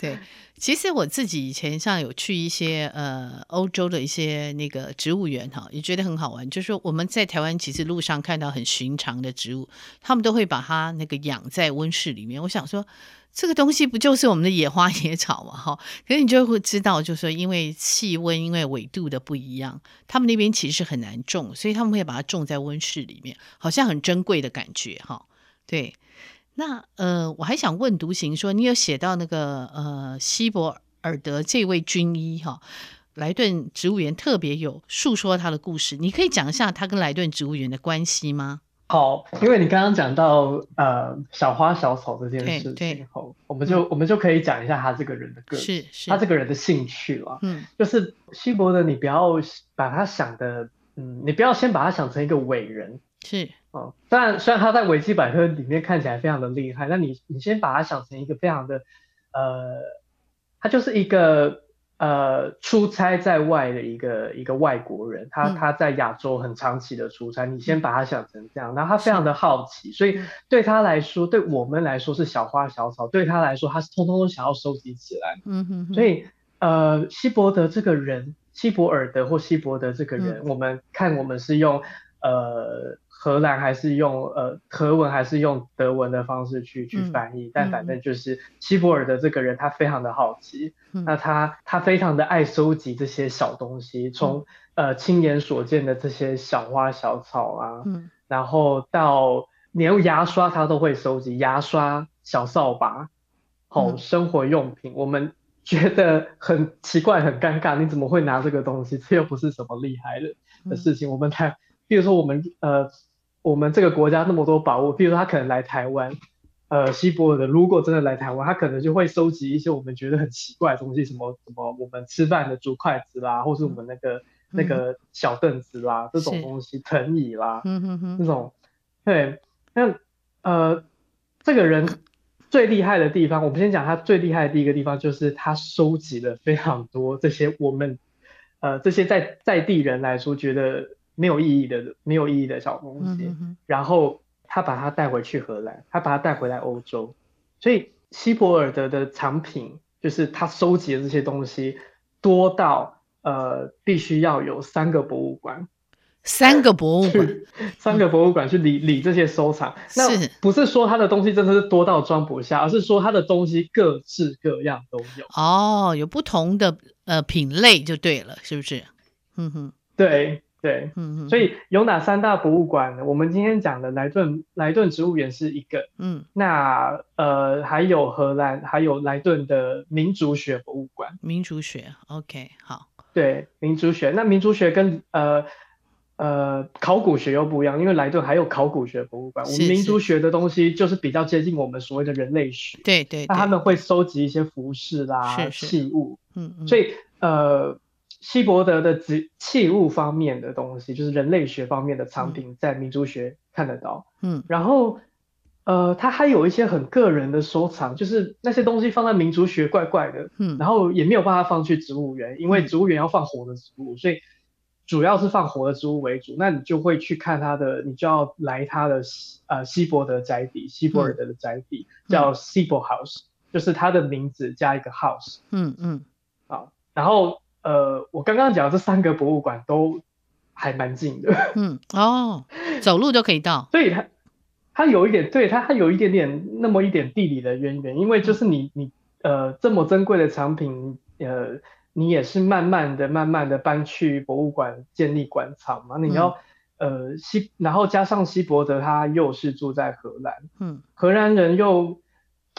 对，其实我自己以前像有去一些呃欧洲的一些那个植物园哈，也觉得很好玩。就是说我们在台湾其实路上看到很寻常的植物，他们都会把它那个养在温室里面。我想说。这个东西不就是我们的野花野草嘛？哈，可是你就会知道，就是说因为气温、因为纬度的不一样，他们那边其实很难种，所以他们会把它种在温室里面，好像很珍贵的感觉，哈。对，那呃，我还想问独行说，你有写到那个呃希伯尔德这位军医哈，莱顿植物园特别有述说他的故事，你可以讲一下他跟莱顿植物园的关系吗？好，因为你刚刚讲到呃小花小草这件事情后，我们就、嗯、我们就可以讲一下他这个人的个性，是是他这个人的兴趣了。嗯，就是希伯的，你不要把他想的，嗯，你不要先把他想成一个伟人。是哦，虽然虽然他在维基百科里面看起来非常的厉害，那你你先把他想成一个非常的，呃，他就是一个。呃，出差在外的一个一个外国人，他他在亚洲很长期的出差，嗯，你先把他想成这样，然后他非常的好奇，所以对他来说，对我们来说是小花小草，对他来说，他是通通都想要收集起来。嗯哼哼。所以，呃，希伯德这个人，希伯尔德或希伯德这个人，嗯，我们看我们是用呃。荷兰还是用呃荷文还是用德文的方式去去翻译，嗯，但反正就是希伯尔的这个人，他非常的好奇，嗯，那他他非常的爱收集这些小东西，从，嗯、呃亲眼所见的这些小花小草啊，嗯，然后到连牙刷他都会收集，牙刷、小扫把，好，嗯、生活用品，我们觉得很奇怪很尴尬，你怎么会拿这个东西？这又不是什么厉害的的事情，嗯，我们才，比如说我们呃。我们这个国家那么多宝物，比如说他可能来台湾，呃，希伯尔德如果真的来台湾，他可能就会收集一些我们觉得很奇怪的东西，什么什么我们吃饭的竹筷子啦，或是我们那个、嗯、那个小凳子啦，这种东西，藤椅啦，嗯哼哼，这种，对，那呃，这个人最厉害的地方，我们先讲他最厉害的第一个地方，就是他收集了非常多这些我们，呃，这些在在地人来说觉得。没有意义的、没有意义的小东西，嗯、然后他把它带回去荷兰，他把它带回来欧洲，所以希伯尔德的藏品就是他收集的这些东西多到呃，必须要有三个博物馆，三个博物馆，三个博物馆去理理这些收藏。那不是说他的东西真的是多到装不下，而是说他的东西各式各样都有。哦，有不同的呃品类就对了，是不是？嗯哼，对。对，嗯，所以有哪三大博物馆呢？我们今天讲的莱顿莱顿植物园是一个，嗯，那呃还有荷兰还有莱顿的民族学博物馆。民族学，OK，好。对，民族学，那民族学跟呃呃考古学又不一样，因为莱顿还有考古学博物馆。我们民族学的东西就是比较接近我们所谓的人类学，对对，对。那他们会收集一些服饰啦、器物，嗯嗯，所以呃。希伯德的植器物方面的东西，就是人类学方面的藏品，在民族学看得到。嗯，然后，呃，他还有一些很个人的收藏，就是那些东西放在民族学怪怪的，嗯，然后也没有办法放去植物园，因为植物园要放活的植物，所以主要是放活的植物为主。那你就会去看他的，你就要来他的呃希伯德宅邸，希伯尔德的宅邸、嗯、叫 Siebel House，就是他的名字加一个 house，嗯嗯，好，然后呃，我刚刚讲的这三个博物馆都还蛮近的，嗯哦，走路就可以到，所以它。它有一点，对，它还有一点点那么一点地理的渊源，因为就是你你呃这么珍贵的藏品，呃你也是慢慢的慢慢的搬去博物馆建立馆藏嘛，你要、嗯、呃西然后加上西伯德他又是住在荷兰，嗯，荷兰人又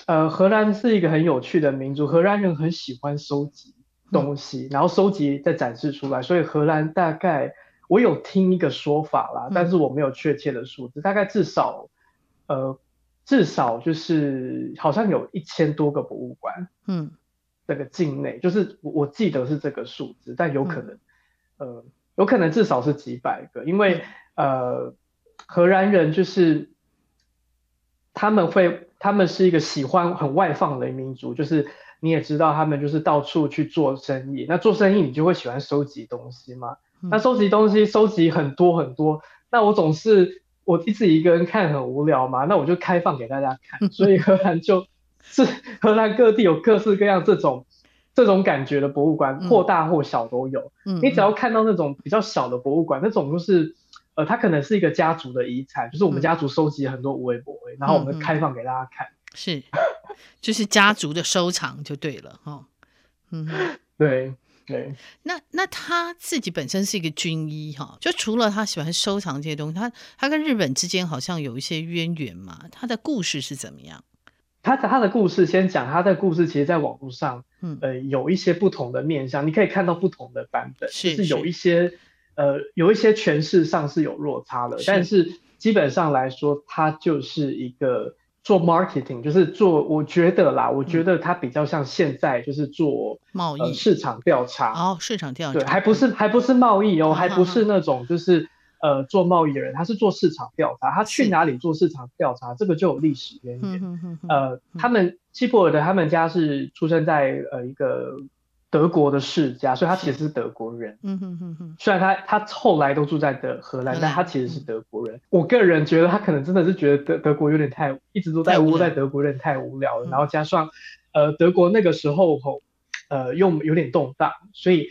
呃荷兰是一个很有趣的民族，荷兰人很喜欢收集东西，嗯、然后收集再展示出来，所以荷兰大概我有听一个说法啦，嗯、但是我没有确切的数字，大概至少。呃，至少就是好像有一千多个博物馆，嗯，这个境内就是我我记得是这个数字，但有可能，嗯、呃，有可能至少是几百个，因为呃，荷兰人就是他们会，他们是一个喜欢很外放的民族，就是你也知道，他们就是到处去做生意，那做生意你就会喜欢收集东西嘛，嗯、那收集东西收集很多很多，那我总是。我自己一个人看很无聊嘛，那我就开放给大家看。所以荷兰就是荷兰各地有各式各样这种这种感觉的博物馆，或大或小都有。嗯，你只要看到那种比较小的博物馆，那种就是呃，它可能是一个家族的遗产，就是我们家族收集很多无为博为，然后我们开放给大家看。是，就是家族的收藏就对了哈。嗯，对。对，那那他自己本身是一个军医哈，就除了他喜欢收藏这些东西，他他跟日本之间好像有一些渊源嘛。他的故事是怎么样？他的他的故事先讲，他的故事其实在网络上，嗯呃，有一些不同的面向，你可以看到不同的版本，是，是，就是有一些呃有一些诠释上是有落差的，是，但是基本上来说，他就是一个。做 marketing 就是做，我觉得啦，我觉得它比较像现在就是做贸易、呃、市场调查哦，市场调查对，还不是还不是贸易哦，还不是那种就是呃做贸易的人，他是做市场调查，他去哪里做市场调查，这个就有历史渊源。呃，他们希伯尔的他们家是出生在呃一个。德国的世家，所以他其实是德国人。嗯哼哼哼。虽然他他后来都住在德荷兰，但他其实是德国人。我个人觉得他可能真的是觉得德德国有点太一直都在窝在德国有点太无聊了。然后加上呃德国那个时候吼呃又有点动荡，所以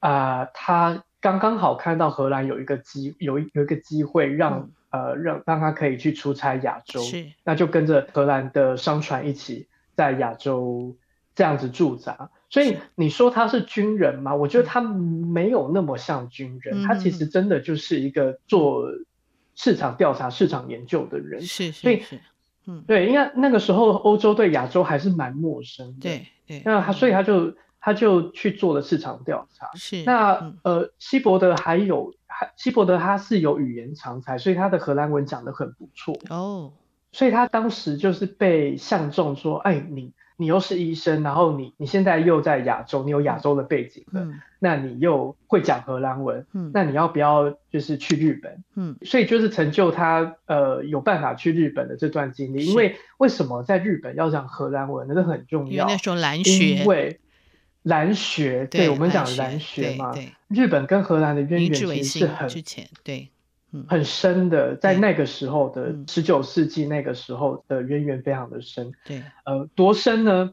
啊、呃、他刚刚好看到荷兰有一个机有一有一个机会让、嗯、呃让让他可以去出差亚洲，是那就跟着荷兰的商船一起在亚洲这样子驻扎。所以你说他是军人吗？我觉得他没有那么像军人，嗯、他其实真的就是一个做市场调查、市场研究的人。是是是，所以嗯，对，因为那个时候欧洲对亚洲还是蛮陌生的。对对。那他所以他就他就去做了市场调查。是。那、嗯、呃，希伯德还有还希伯德他是有语言长才，所以他的荷兰文讲得很不错。哦。所以他当时就是被相中说，哎，你。你又是医生，然后你你现在又在亚洲，你有亚洲的背景了，嗯、那你又会讲荷兰文，嗯、那你要不要就是去日本？嗯，所以就是成就他呃有办法去日本的这段经历。因为为什么在日本要讲荷兰文？那个很重要。因为那时候兰学，因为蓝学，对，对我们讲蓝学嘛。对，对日本跟荷兰的渊源其实是很之前对。很深的，在那个时候的十九世纪那个时候的渊源非常的深。对，呃，多深呢？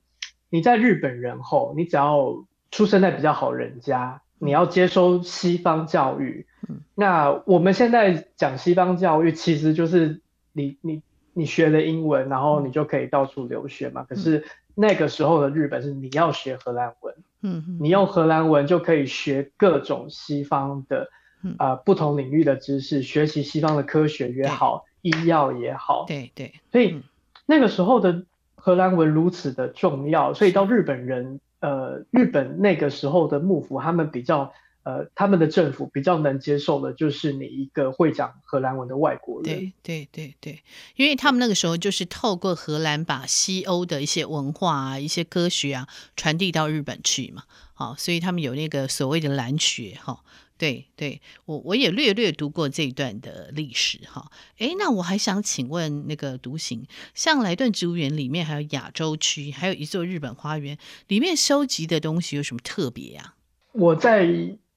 你在日本人后，你只要出生在比较好人家，你要接收西方教育。嗯，那我们现在讲西方教育，其实就是你你你学了英文，然后你就可以到处留学嘛。可是那个时候的日本是你要学荷兰文，嗯，你用荷兰文就可以学各种西方的。啊、呃，不同领域的知识，学习西方的科学也好，医药也好，对对。所以、嗯、那个时候的荷兰文如此的重要，所以到日本人，呃，日本那个时候的幕府，他们比较，呃，他们的政府比较能接受的，就是你一个会讲荷兰文的外国人。对对对对，因为他们那个时候就是透过荷兰把西欧的一些文化啊、一些科学啊传递到日本去嘛，好，所以他们有那个所谓的蓝学哈。对对，我我也略略读过这一段的历史哈。哎，那我还想请问那个独行，像莱顿植物园里面还有亚洲区，还有一座日本花园，里面收集的东西有什么特别呀？我在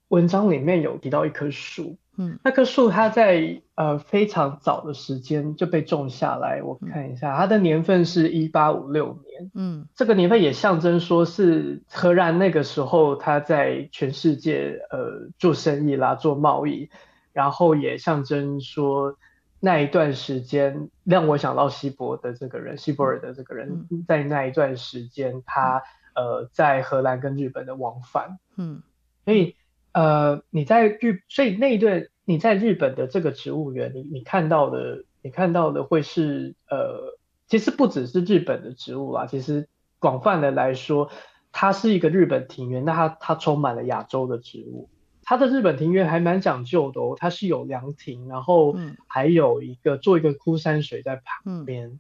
文章里面有提到一棵树。嗯，那棵树它在呃非常早的时间就被种下来，我看一下，它的年份是一八五六年。嗯，这个年份也象征说是荷兰那个时候他在全世界呃做生意啦，做贸易，然后也象征说那一段时间让我想到希伯的这个人，希伯尔的这个人，在那一段时间他呃在荷兰跟日本的往返。嗯，所以。呃，你在日，所以那一段你在日本的这个植物园，你你看到的，你看到的会是呃，其实不只是日本的植物啦，其实广泛的来说，它是一个日本庭园，那它它充满了亚洲的植物。它的日本庭园还蛮讲究的哦，它是有凉亭，然后还有一个做一个枯山水在旁边，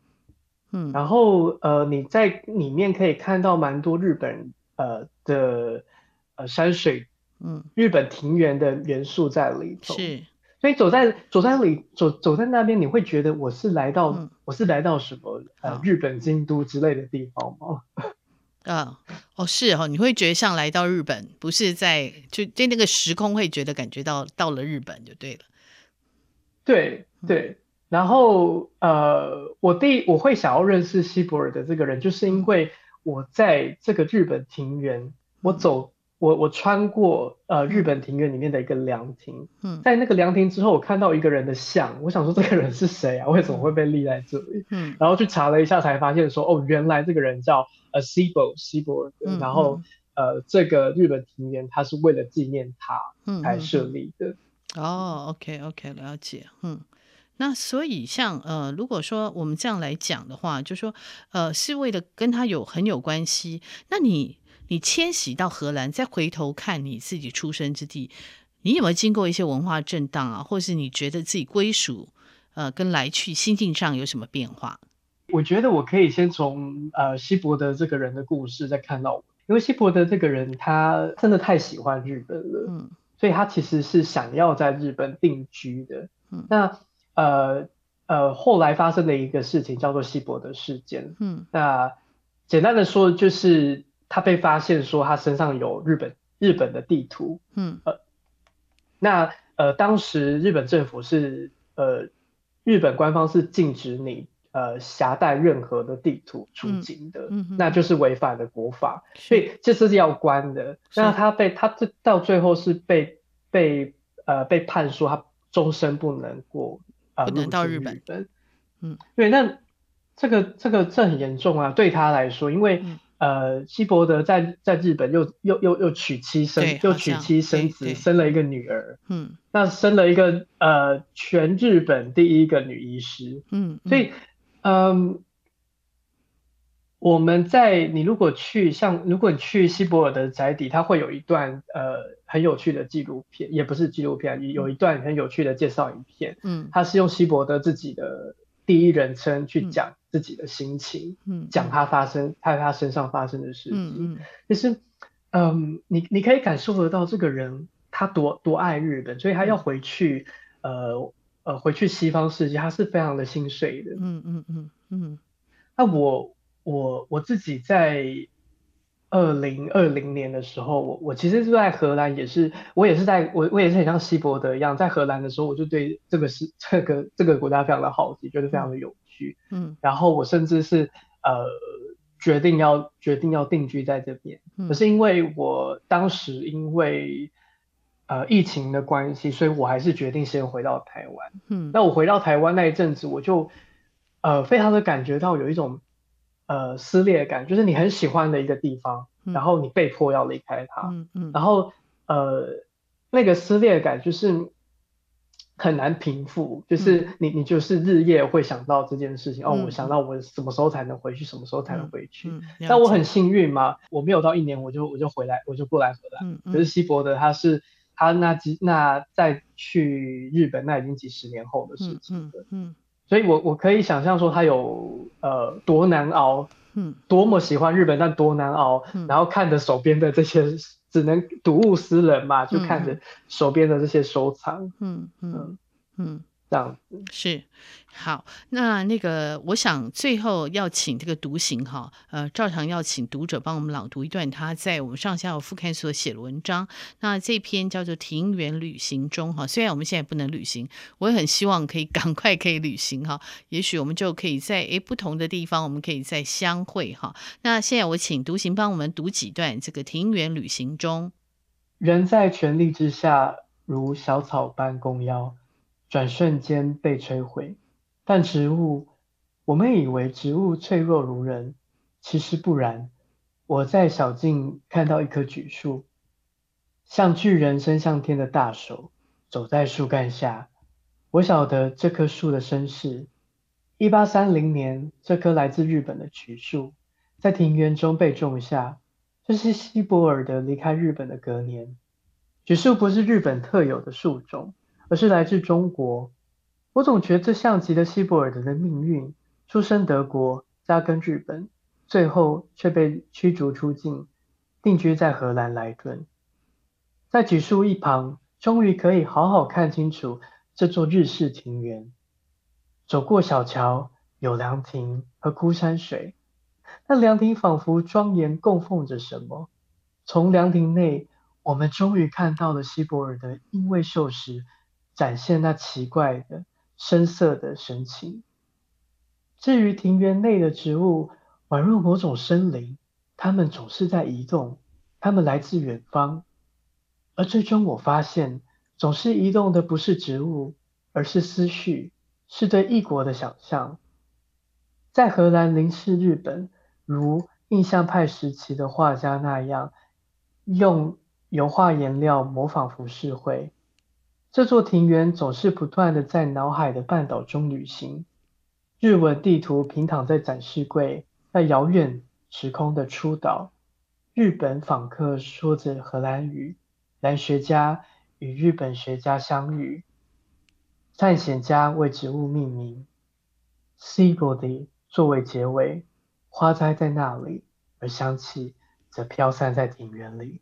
嗯，然后呃，你在里面可以看到蛮多日本呃的呃山水。嗯，日本庭园的元素在里头，是，所以走在走在里走走在那边，你会觉得我是来到、嗯、我是来到什么呃日本京都之类的地方吗？啊，哦是哦，你会觉得像来到日本，不是在就对那个时空会觉得感觉到到了日本就对了。对对，然后呃，我第我会想要认识希伯尔的这个人，就是因为我在这个日本庭园，我走。我我穿过呃日本庭院里面的一个凉亭，嗯，在那个凉亭之后，我看到一个人的像，我想说这个人是谁啊？为什么会被立在这里？嗯，然后去查了一下，才发现说哦，原来这个人叫呃希伯然后呃这个日本庭院它是为了纪念他才设立的。哦，OK OK，了解，嗯，那所以像呃如果说我们这样来讲的话，就说呃是为了跟他有很有关系，那你。你迁徙到荷兰，再回头看你自己出生之地，你有没有经过一些文化震荡啊？或是你觉得自己归属，呃，跟来去心境上有什么变化？我觉得我可以先从呃希伯德这个人的故事再看到，因为希伯德这个人他真的太喜欢日本了，嗯，所以他其实是想要在日本定居的。嗯，那呃呃后来发生的一个事情叫做希伯德事件，嗯，那简单的说就是。他被发现说他身上有日本日本的地图，嗯，呃，那呃当时日本政府是呃日本官方是禁止你呃携带任何的地图出境的，嗯，嗯，那就是违反了国法，所以这是要关的。那他被他这到最后是被被呃被判说他终身不能过呃不能到日本，嗯，对，那这个这个这很严重啊，对他来说，因为。嗯呃，希伯德在在日本又又又又娶妻生，又娶妻生子，生了一个女儿。嗯，那生了一个呃全日本第一个女医师。嗯，所以嗯，我们在你如果去像如果你去希伯尔的宅邸，它会有一段呃很有趣的纪录片，也不是纪录片，有一段很有趣的介绍影片。嗯，它是用希伯德自己的第一人称去讲。自己的心情，嗯，讲他发生他在他身上发生的事情，嗯嗯，就是，嗯，你你可以感受得到这个人他多多爱日本，所以他要回去，嗯、呃呃回去西方世界，他是非常的心碎的，嗯嗯嗯嗯。那我我我自己在二零二零年的时候，我我其实是在荷兰，也是我也是在我我也是很像希伯德一样，在荷兰的时候，我就对这个是这个这个国家非常的好奇，觉得非常的有趣。嗯，然后我甚至是呃决定要决定要定居在这边，嗯，可是因为我当时因为呃疫情的关系，所以我还是决定先回到台湾。嗯，那我回到台湾那一阵子，我就呃非常的感觉到有一种呃撕裂感，就是你很喜欢的一个地方，嗯，然后你被迫要离开它，嗯嗯，然后呃那个撕裂感就是。很难平复，就是你你就是日夜会想到这件事情、嗯、哦，我想到我什么时候才能回去，什么时候才能回去。但我很幸运嘛，我没有到一年我就我就回来，我就过来荷兰。嗯嗯、可是希伯德他是他那几那再去日本那已经几十年后的事情了。嗯，嗯嗯所以我我可以想象说他有呃多难熬，嗯，多么喜欢日本，但多难熬。嗯、然后看着手边的这些，只能睹物思人嘛，就看着手边的这些收藏。嗯嗯嗯。嗯这样子是好，那那个，我想最后要请这个独行哈，呃，照常要请读者帮我们朗读一段他在我们上下游副刊所写的文章。那这篇叫做《庭园旅行中》哈，虽然我们现在不能旅行，我也很希望可以 赶快可以旅行哈，也许我们就可以在诶不同的地方，我们可以再相会哈。那现在我请独行帮我们读几段这个《庭园旅行中》。人在权力之下，如小草般弓腰。转瞬间被摧毁，但植物，我们以为植物脆弱如人，其实不然。我在小径看到一棵櫸树，像巨人伸向天的大手，走在树干下。我晓得这棵树的身世。一八三零年，这棵来自日本的橘树，在庭园中被种下。这是西伯尔德离开日本的隔年。橘树不是日本特有的树种。而是来自中国，我总觉得这像极了西伯尔德的命运，出生德国，扎根日本，最后却被驱逐出境，定居在荷兰莱顿。在櫸树一旁，终于可以好好看清楚这座日式庭园。走过小桥，有凉亭和枯山水，那凉亭仿佛庄严供奉着什么。从凉亭内，我们终于看到了西伯尔德因为锈蚀。展现那奇怪的深色的神情。至于庭园内的植物，宛若某种生灵，它们总是在移动，它们来自远方。而最终我发现，总是移动的不是植物，而是思绪，是对异国的想象。在荷兰凝视日本，如印象派时期的画家那样，用油画颜料模仿浮世绘。这座庭园总是不断地在脑海的半岛中旅行，日文地图平躺在展示柜，在遥远时空的初岛，日本访客说着荷兰语，兰学家与日本学家相遇，探险家为植物命名。s e a b o d y 作为结尾，花栽在那里，而香气则飘散在庭园里。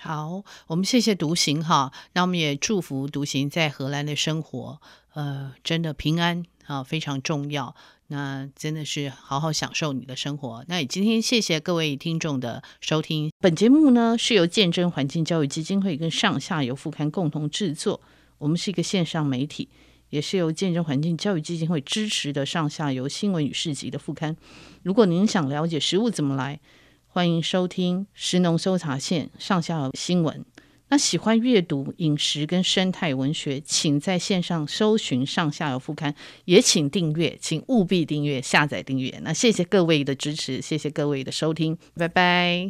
好，我们谢谢独行哈，那我们也祝福独行在荷兰的生活，呃，真的平安啊，非常重要。那真的是好好享受你的生活。那也今天谢谢各位听众的收听，本节目呢是由见证环境教育基金会跟上下游副刊共同制作，我们是一个线上媒体，也是由见证环境教育基金会支持的上下游新闻与市集的副刊。如果您想了解食物怎么来，欢迎收听食农搜查线上下游新闻。那喜欢阅读饮食跟生态文学，请在线上搜寻上下游副刊，也请订阅，请务必订阅、下载订阅。那谢谢各位的支持，谢谢各位的收听，拜拜。